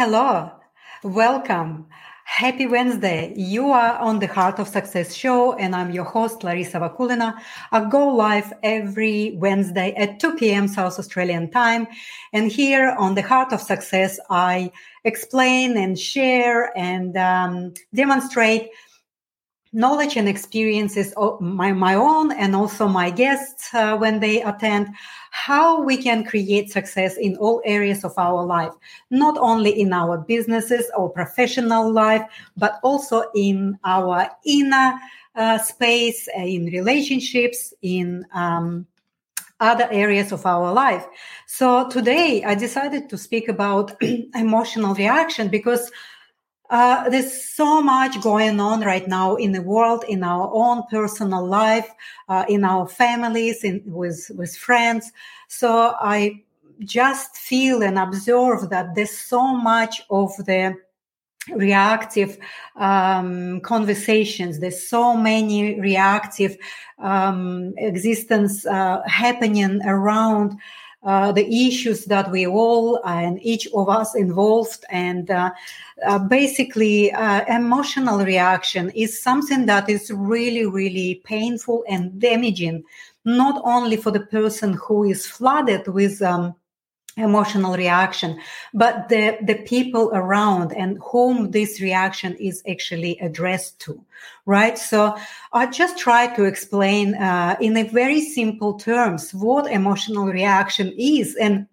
Hello, welcome. Happy Wednesday. You are on the Heart of Success show, and I'm your host, Larisa Vakulina. I go live every Wednesday at 2 p.m. South Australian time. And here on the Heart of Success, I explain and share and um, demonstrate knowledge and experiences of my, my own and also my guests uh, when they attend how we can create success in all areas of our life not only in our businesses or professional life but also in our inner uh, space uh, in relationships in um, other areas of our life. So today i decided to speak about emotional reaction because uh, there's so much going on right now in the world, in our own personal life, uh, in our families, in with with friends. So I just feel and observe that there's so much of the reactive um, conversations. There's so many reactive um, existence uh, happening around uh, the issues that we all and each of us involved. And uh, uh, basically emotional reaction is something that is really really painful and damaging not only for the person who is flooded with um, emotional reaction but the the people around and whom this reaction is actually addressed to right? So i just try to explain uh, in a very simple terms what emotional reaction is and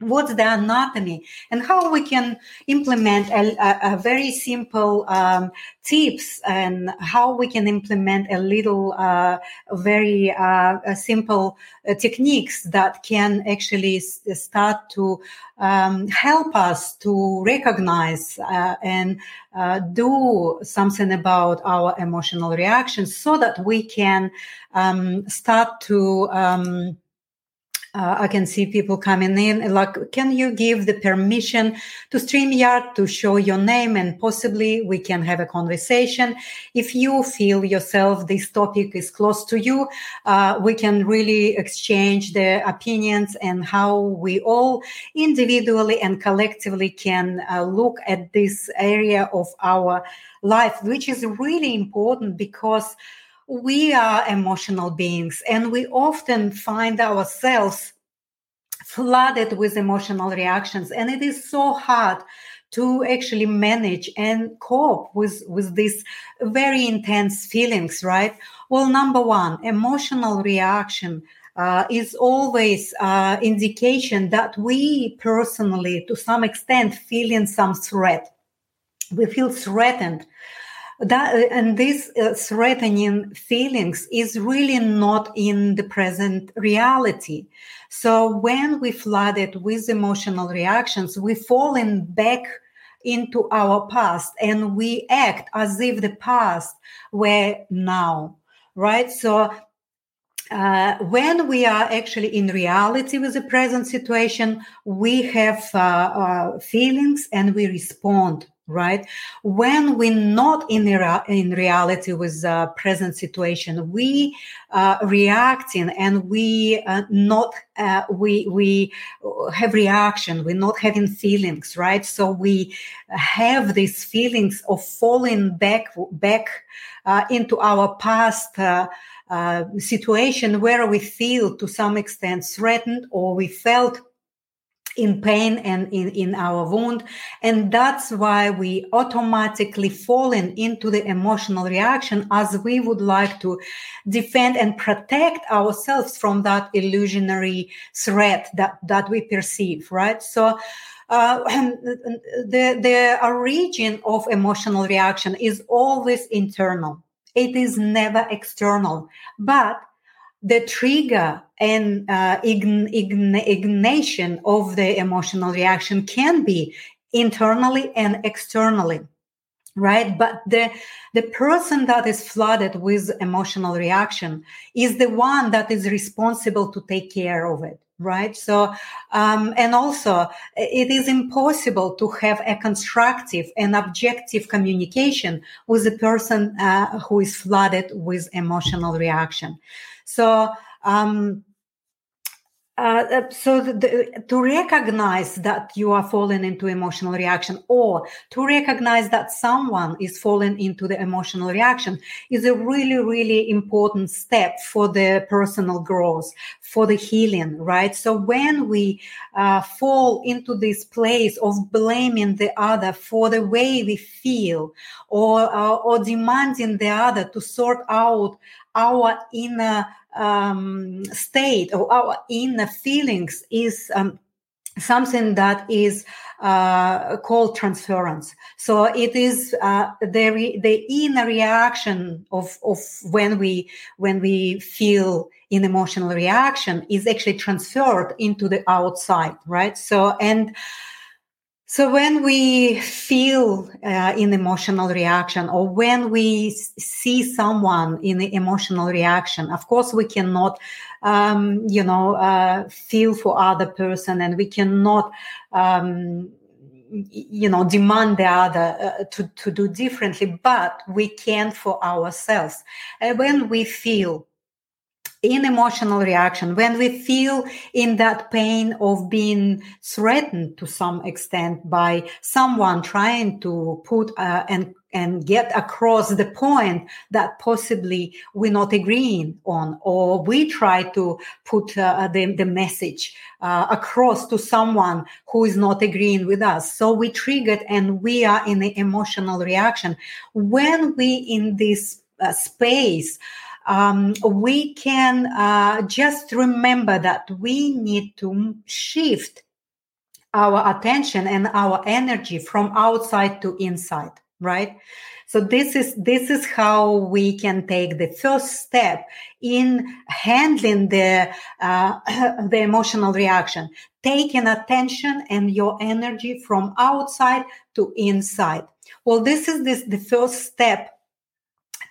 what's the anatomy and how we can implement a, a, a very simple um, tips and how we can implement a little uh, very uh, simple uh, techniques that can actually s- start to um, help us to recognize uh, and uh, do something about our emotional reactions so that we can um, start to um, uh, I can see people coming in. Like, can you give the permission to StreamYard to show your name and possibly we can have a conversation? If you feel yourself this topic is close to you, uh, we can really exchange the opinions and how we all individually and collectively can uh, look at this area of our life, which is really important because we are emotional beings and we often find ourselves flooded with emotional reactions and it is so hard to actually manage and cope with with these very intense feelings right? Well number one emotional reaction uh, is always uh, indication that we personally to some extent feeling some threat. We feel threatened that and this uh, threatening feelings is really not in the present reality. So when we flooded with emotional reactions we fall in back into our past and we act as if the past were now right? So uh, when we are actually in reality with the present situation, we have uh, uh, feelings and we respond right? When we're not in in reality with the present situation we uh, reacting and we uh, not uh, we we have reaction we're not having feelings right? So we have these feelings of falling back back uh, into our past uh, uh, situation where we feel to some extent threatened or we felt in pain and in, in our wound. And that's why we automatically fallen into the emotional reaction as we would like to defend and protect ourselves from that illusionary threat that, that we perceive, right? So, uh, the, the origin of emotional reaction is always internal. It is never external, but the trigger and uh, ign- ign- ignition of the emotional reaction can be internally and externally right? But the the person that is flooded with emotional reaction is the one that is responsible to take care of it right? So um, and also it is impossible to have a constructive and objective communication with the person uh, who is flooded with emotional reaction so um, uh, uh, so the, to recognize that you are falling into emotional reaction or to recognize that someone is falling into the emotional reaction is a really really important step for the personal growth for the healing right? So when we uh, fall into this place of blaming the other for the way we feel or uh, or demanding the other to sort out our inner um, state or our inner feelings is um, something that is uh, called transference. So it is uh, the re- the inner reaction of of when we when we feel an emotional reaction is actually transferred into the outside, right? So and so when we feel uh, in emotional reaction or when we see someone in the emotional reaction, of course we cannot, um, you know, uh, feel for other person and we cannot, um, you know, demand the other uh, to, to do differently, but we can for ourselves. And when we feel in emotional reaction, when we feel in that pain of being threatened to some extent by someone trying to put uh, and and get across the point that possibly we're not agreeing on, or we try to put uh, the, the message uh, across to someone who is not agreeing with us. So we triggered and we are in the emotional reaction. When we in this uh, space, um, we can uh, just remember that we need to shift our attention and our energy from outside to inside right? So this is this is how we can take the first step in handling the uh, the emotional reaction. Taking attention and your energy from outside to inside. Well this is this the first step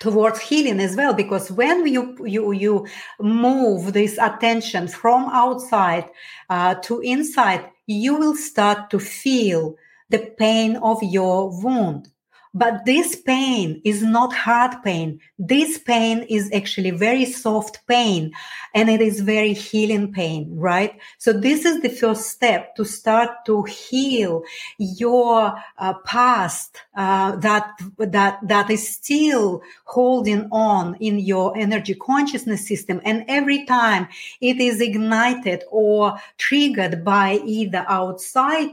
towards healing as well because when you you you move this attention from outside uh, to inside you will start to feel the pain of your wound but this pain is not hard pain. This pain is actually very soft pain and it is very healing pain, right? So this is the first step to start to heal your uh, past uh, that, that, that is still holding on in your energy consciousness system. And every time it is ignited or triggered by either outside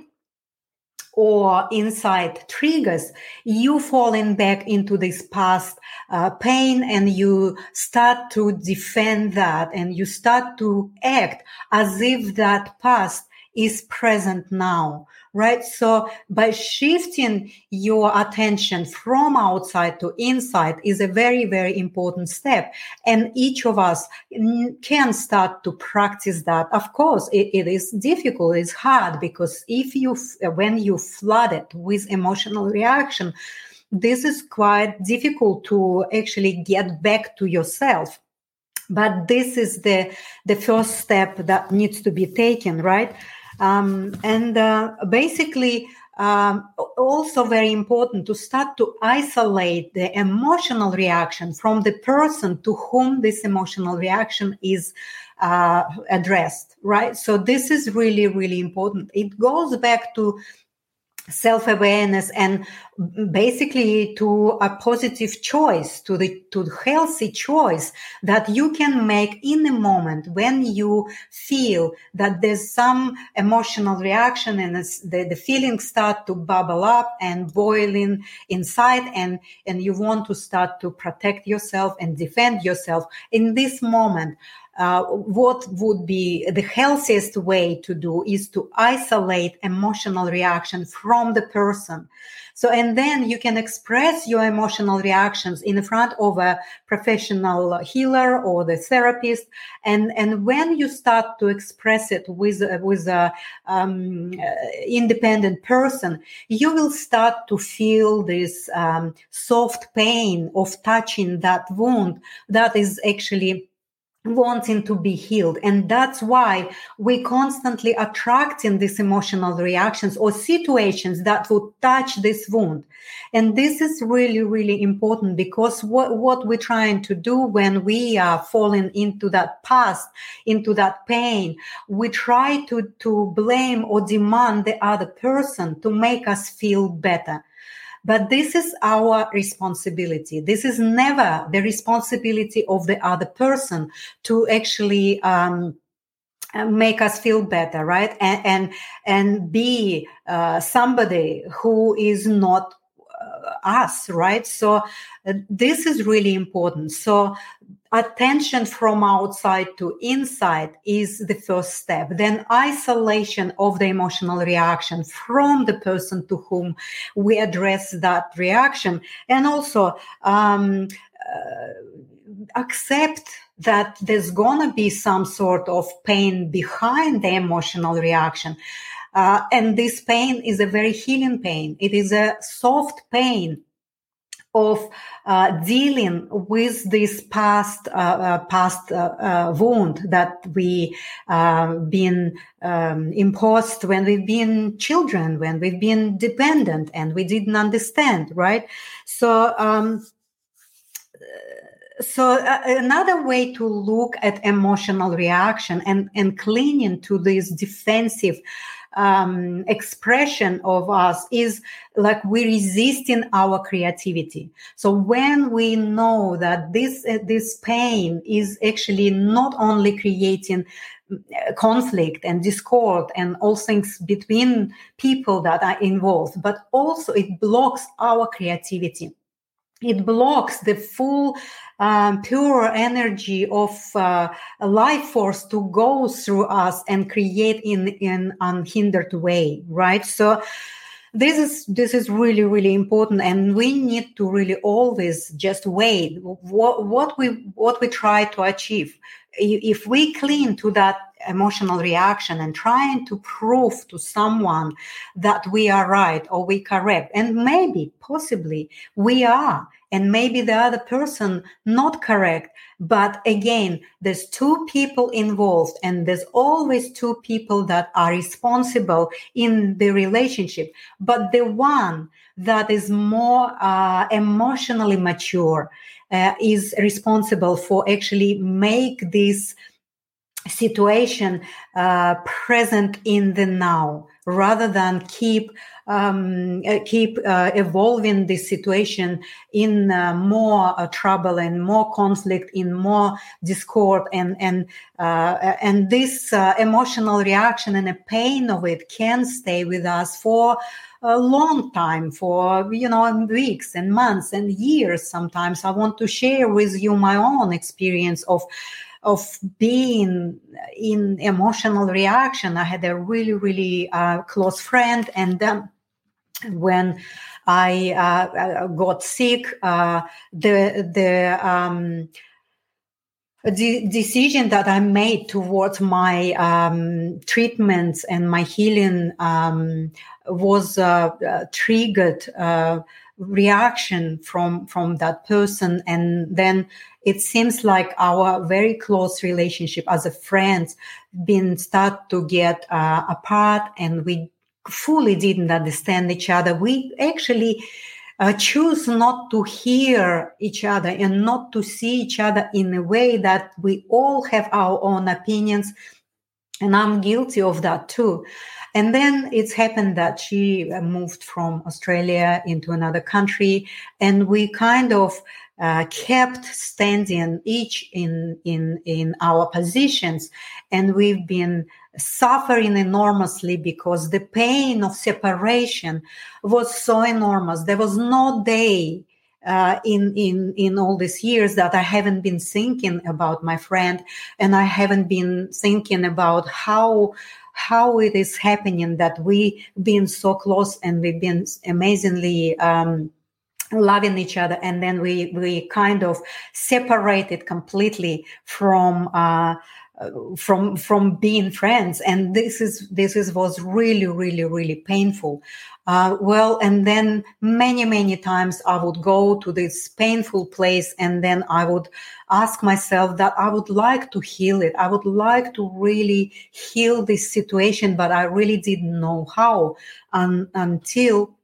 or inside triggers, you falling back into this past uh, pain and you start to defend that and you start to act as if that past is present now right? So by shifting your attention from outside to inside is a very, very important step. And each of us can start to practice that. Of course, it, it is difficult. It's hard because if you, when you flood it with emotional reaction, this is quite difficult to actually get back to yourself but this is the the first step that needs to be taken right um, and uh, basically, um, also very important to start to isolate the emotional reaction from the person to whom this emotional reaction is uh, addressed, right? So this is really, really important. It goes back to self-awareness and basically to a positive choice to the to healthy choice that you can make in the moment when you feel that there's some emotional reaction and the, the feelings start to bubble up and boiling inside and and you want to start to protect yourself and defend yourself in this moment uh, what would be the healthiest way to do is to isolate emotional reaction from the person. So and then you can express your emotional reactions in front of a professional healer or the therapist. And and when you start to express it with with a um, uh, independent person you will start to feel this um, soft pain of touching that wound that is actually wanting to be healed. And that's why we constantly attracting these emotional reactions or situations that would touch this wound. And this is really really important because what, what we're trying to do when we are falling into that past into that pain we try to to blame or demand the other person to make us feel better but this is our responsibility. This is never the responsibility of the other person to actually um, make us feel better, right? And and, and be uh, somebody who is not uh, us, right? So uh, this is really important. So attention from outside to inside is the first step. Then isolation of the emotional reaction from the person to whom we address that reaction, and also um, uh, accept that there's gonna be some sort of pain behind the emotional reaction. Uh, and this pain is a very healing pain. It is a soft pain of uh, dealing with this past uh, uh, past uh, uh, wound that we uh, been um, imposed when we've been children, when we've been dependent, and we didn't understand, right? So. Um, so another way to look at emotional reaction and, and clinging to this defensive um, expression of us is like we resisting our creativity. So when we know that this uh, this pain is actually not only creating uh, conflict and discord and all things between people that are involved, but also it blocks our creativity it blocks the full um, pure energy of uh, life force to go through us and create in an unhindered way right? So this is this is really really important and we need to really always just wait. What what we what we try to achieve. If we cling to that emotional reaction and trying to prove to someone that we are right or we correct. And maybe possibly we are. And maybe the other person not correct. But again there's two people involved and there's always two people that are responsible in the relationship. But the one that is more uh, emotionally mature uh, is responsible for actually make this situation uh, present in the now rather than keep um, uh, keep uh, evolving this situation in uh, more uh, trouble and more conflict in more discord and and uh, and this emotional reaction and the pain of it can stay with us for a long time for you know weeks and months and years sometimes. I want to share with you my own experience of of being in emotional reaction. I had a really, really uh, close friend, and then when I uh, uh got sick, uh, the the um, the decision that I made towards my um, treatments and my healing um, was uh, uh, triggered uh, reaction from from that person, and then it seems like our very close relationship as a friends been start to get uh, apart and we fully didn't understand each other. We actually uh, choose not to hear each other and not to see each other in a way that we all have our own opinions and i'm guilty of that too. And then it's happened that she moved from australia into another country and we kind of uh, kept standing each in in in our positions. And we've been suffering enormously because the pain of separation was so enormous. There was no day uh, in in in all these years that I haven't been thinking about my friend, and I haven't been thinking about how how it is happening that we've been so close and we've been amazingly um, loving each other and then we we kind of separated completely from uh, from from being friends. And this is this is was really really really painful. Uh, well and then many many times i would go to this painful place and then i would ask myself that i would like to heal it. I would like to really heal this situation but i really didn't know how um, until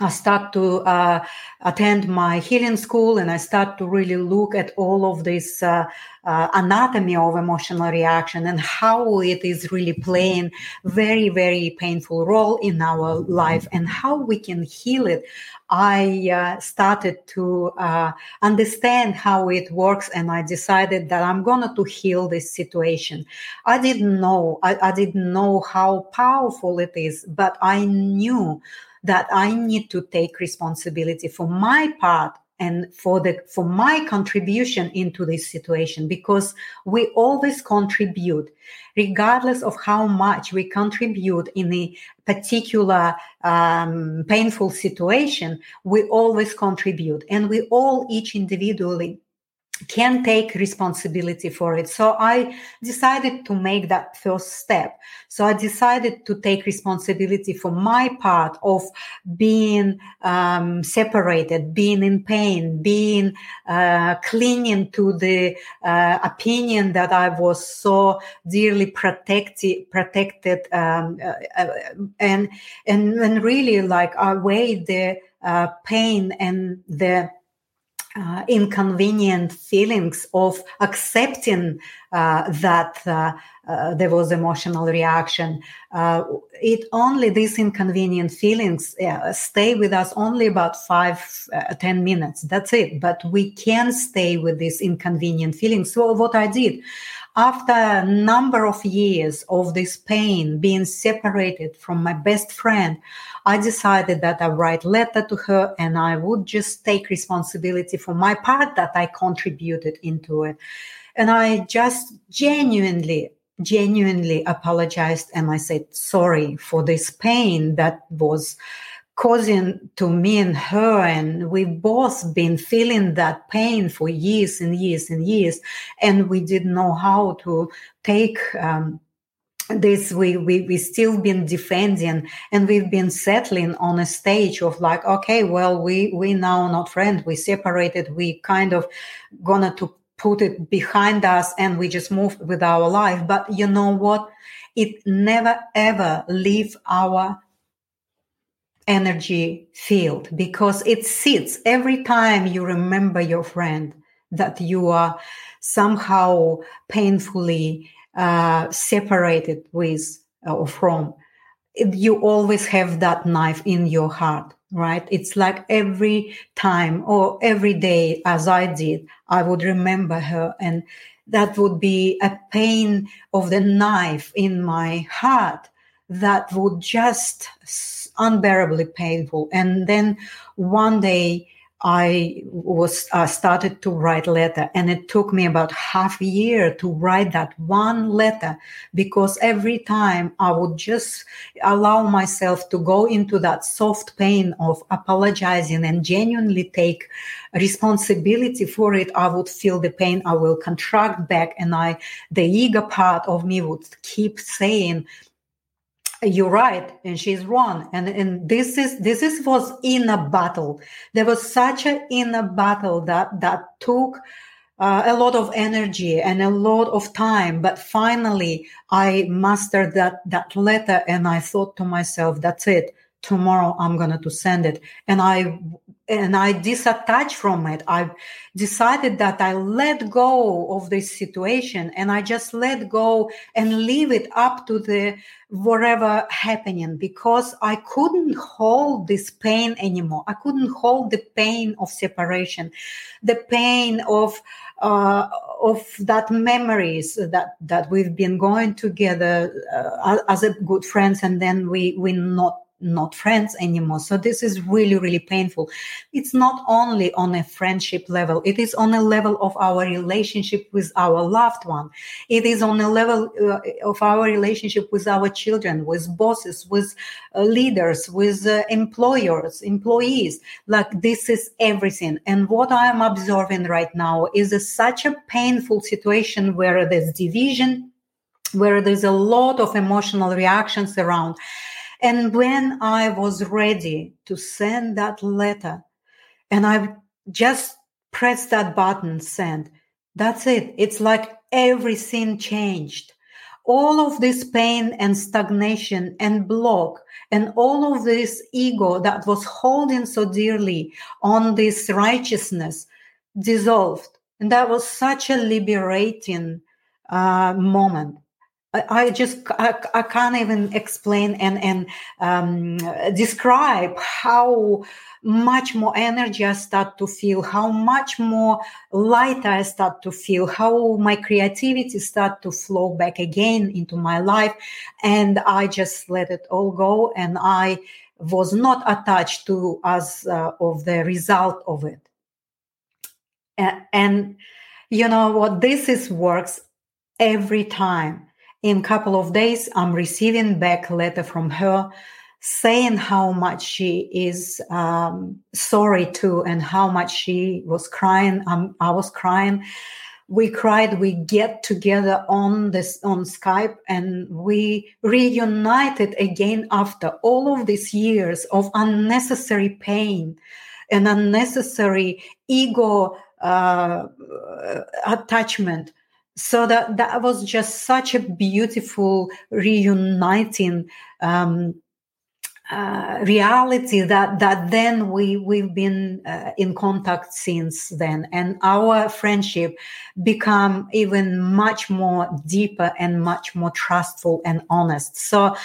I start to uh, attend my healing school and I start to really look at all of this uh, uh, anatomy of emotional reaction and how it is really playing very, very painful role in our life and how we can heal it. I uh, started to uh, understand how it works and I decided that I'm going to heal this situation. I didn't know, I, I didn't know how powerful it is, but I knew that I need to take responsibility for my part and for the for my contribution into this situation because we always contribute regardless of how much we contribute in a particular um, painful situation we always contribute. And we all each individually can take responsibility for it. So I decided to make that first step. So I decided to take responsibility for my part of being um, separated, being in pain, being uh, clinging to the uh, opinion that I was so dearly protected, protected, um, uh, uh, and and and really like I weighed the uh, pain and the uh, inconvenient feelings of accepting uh, that uh, uh there was emotional reaction. Uh, it only these inconvenient feelings uh, stay with us only about five, ten minutes. That's it. But we can stay with these inconvenient feelings. So what I did, after a number of years of this pain being separated from my best friend i decided that i write letter to her and i would just take responsibility for my part that i contributed into it. And i just genuinely genuinely apologized and i said sorry for this pain that was causing to me and her and we've both been feeling that pain for years and years and years and we didn't know how to take um, this. We, we we still been defending and we've been settling on a stage of like okay well we we now not friends. We separated. We kind of gonna to put it behind us and we just move with our life. But you know what? It never ever leave our energy field because it sits every time you remember your friend that you are somehow painfully uh, separated with or from. You always have that knife in your heart, right? It's like every time or every day, as I did, I would remember her and that would be a pain of the knife in my heart that would just unbearably painful. And then one day I was uh, started to write letter, and it took me about half a year to write that one letter because every time I would just allow myself to go into that soft pain of apologizing and genuinely take responsibility for it. I would feel the pain. I will contract back, and I, the ego part of me would keep saying, you're right and she's wrong and and this is this is was in a battle. There was such a inner battle that that took uh, a lot of energy and a lot of time but finally i mastered that that letter and i thought to myself that's it tomorrow i'm going to send it. And i and i disattached from it. I decided that i let go of this situation and i just let go and leave it up to the whatever happening because i couldn't hold this pain anymore. I couldn't hold the pain of separation the pain of uh, of that memories that that we've been going together uh, as a good friends and then we we not not friends anymore. So this is really, really painful. It's not only on a friendship level, it is on a level of our relationship with our loved one. It is on a level uh, of our relationship with our children, with bosses, with uh, leaders, with uh, employers, employees. Like this is everything. And what I am observing right now is a, such a painful situation where there's division, where there's a lot of emotional reactions around. And when I was ready to send that letter, and I just pressed that button, send, that's it. It's like everything changed. All of this pain and stagnation and block and all of this ego that was holding so dearly on this righteousness dissolved. And that was such a liberating uh, moment. I, just I, I, can't even explain and and um, describe how much more energy I start to feel, how much more light I start to feel, how my creativity start to flow back again into my life, and I just let it all go, and I was not attached to as uh, of the result of it, and, and you know what? This is works every time in a couple of days i'm receiving back letter from her saying how much she is um, sorry to and how much she was crying. Um, i was crying. We cried. We get together on this on skype and we reunited again after all of these years of unnecessary pain and unnecessary ego uh, attachment so that that was just such a beautiful reuniting um, uh, reality that that then we we've been uh, in contact since then. And our friendship become even much more deeper and much more trustful and honest. So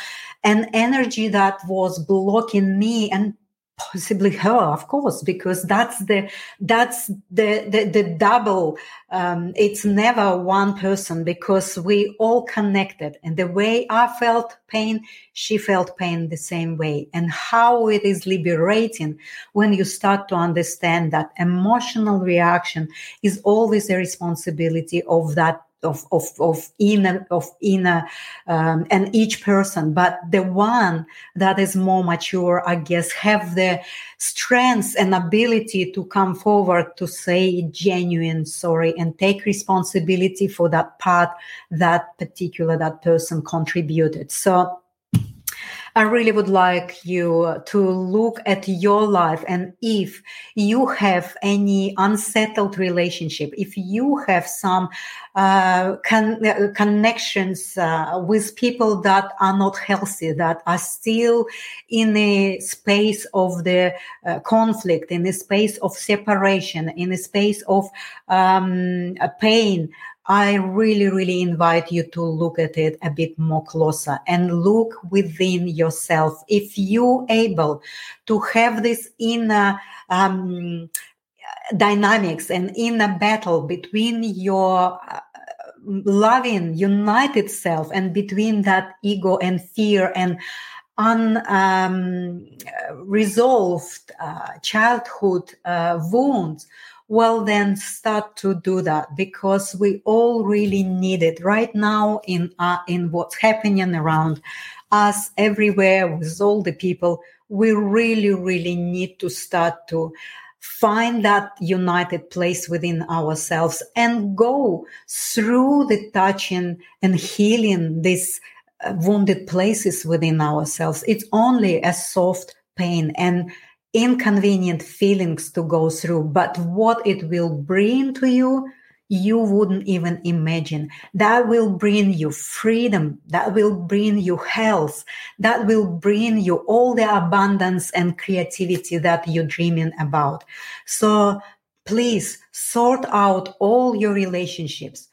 an energy that was blocking me and possibly her of course because that's the that's the the, the double um, it's never one person because we all connected. And the way i felt pain she felt pain the same way. And how it is liberating when you start to understand that emotional reaction is always a responsibility of that of of of inner of inner um, and each person but the one that is more mature i guess have the strength and ability to come forward to say genuine sorry and take responsibility for that part that particular that person contributed. So I really would like you to look at your life and if you have any unsettled relationship, if you have some uh, con- uh, connections uh, with people that are not healthy, that are still in a space of the uh, conflict, in a space of separation, in a space of um, pain, I really, really invite you to look at it a bit more closer and look within yourself. If you able to have this inner um, dynamics and inner battle between your uh, loving, united self and between that ego and fear and unresolved um, uh, childhood uh, wounds, well then start to do that because we all really need it. Right now in uh, in what's happening around us everywhere with all the people we really really need to start to find that united place within ourselves and go through the touching and healing these uh, wounded places within ourselves. It's only a soft pain and inconvenient feelings to go through, but what it will bring to you, you wouldn't even imagine. That will bring you freedom. That will bring you health. That will bring you all the abundance and creativity that you're dreaming about. So please sort out all your relationships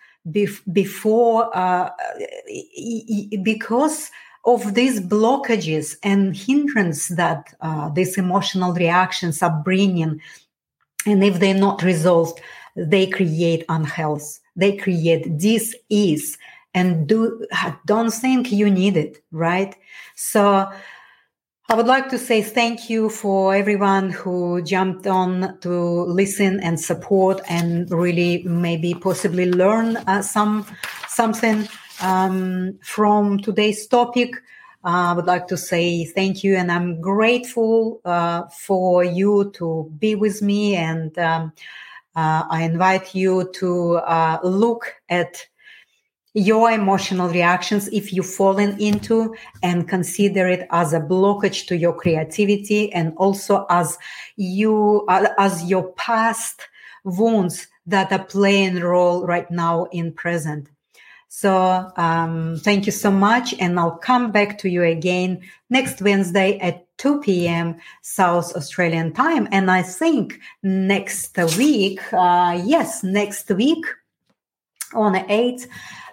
before, uh, because of these blockages and hindrance that uh, these emotional reactions are bringing. And if they're not resolved they create unhealth. They create dis-ease. And do don't think you need it right? So I would like to say thank you for everyone who jumped on to listen and support and really maybe possibly learn uh, some something um, from today's topic. Uh, I would like to say thank you, and I'm grateful uh, for you to be with me. And um, uh, I invite you to uh, look at your emotional reactions if you've fallen into and consider it as a blockage to your creativity and also as you uh, as your past wounds that are playing role right now in present so um, thank you so much and i'll come back to you again next wednesday at 2 p.m south australian time and i think next week uh, yes next week on the 8th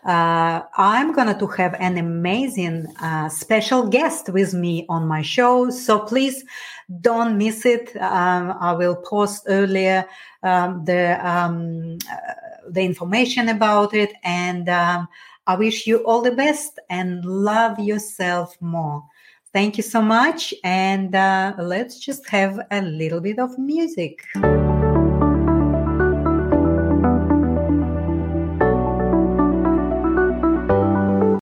uh, I'm going to have an amazing uh, special guest with me on my show. So please don't miss it. Um, I will post earlier um, the um, uh, the information about it, and um, I wish you all the best and love yourself more. Thank you so much, and uh, let's just have a little bit of music.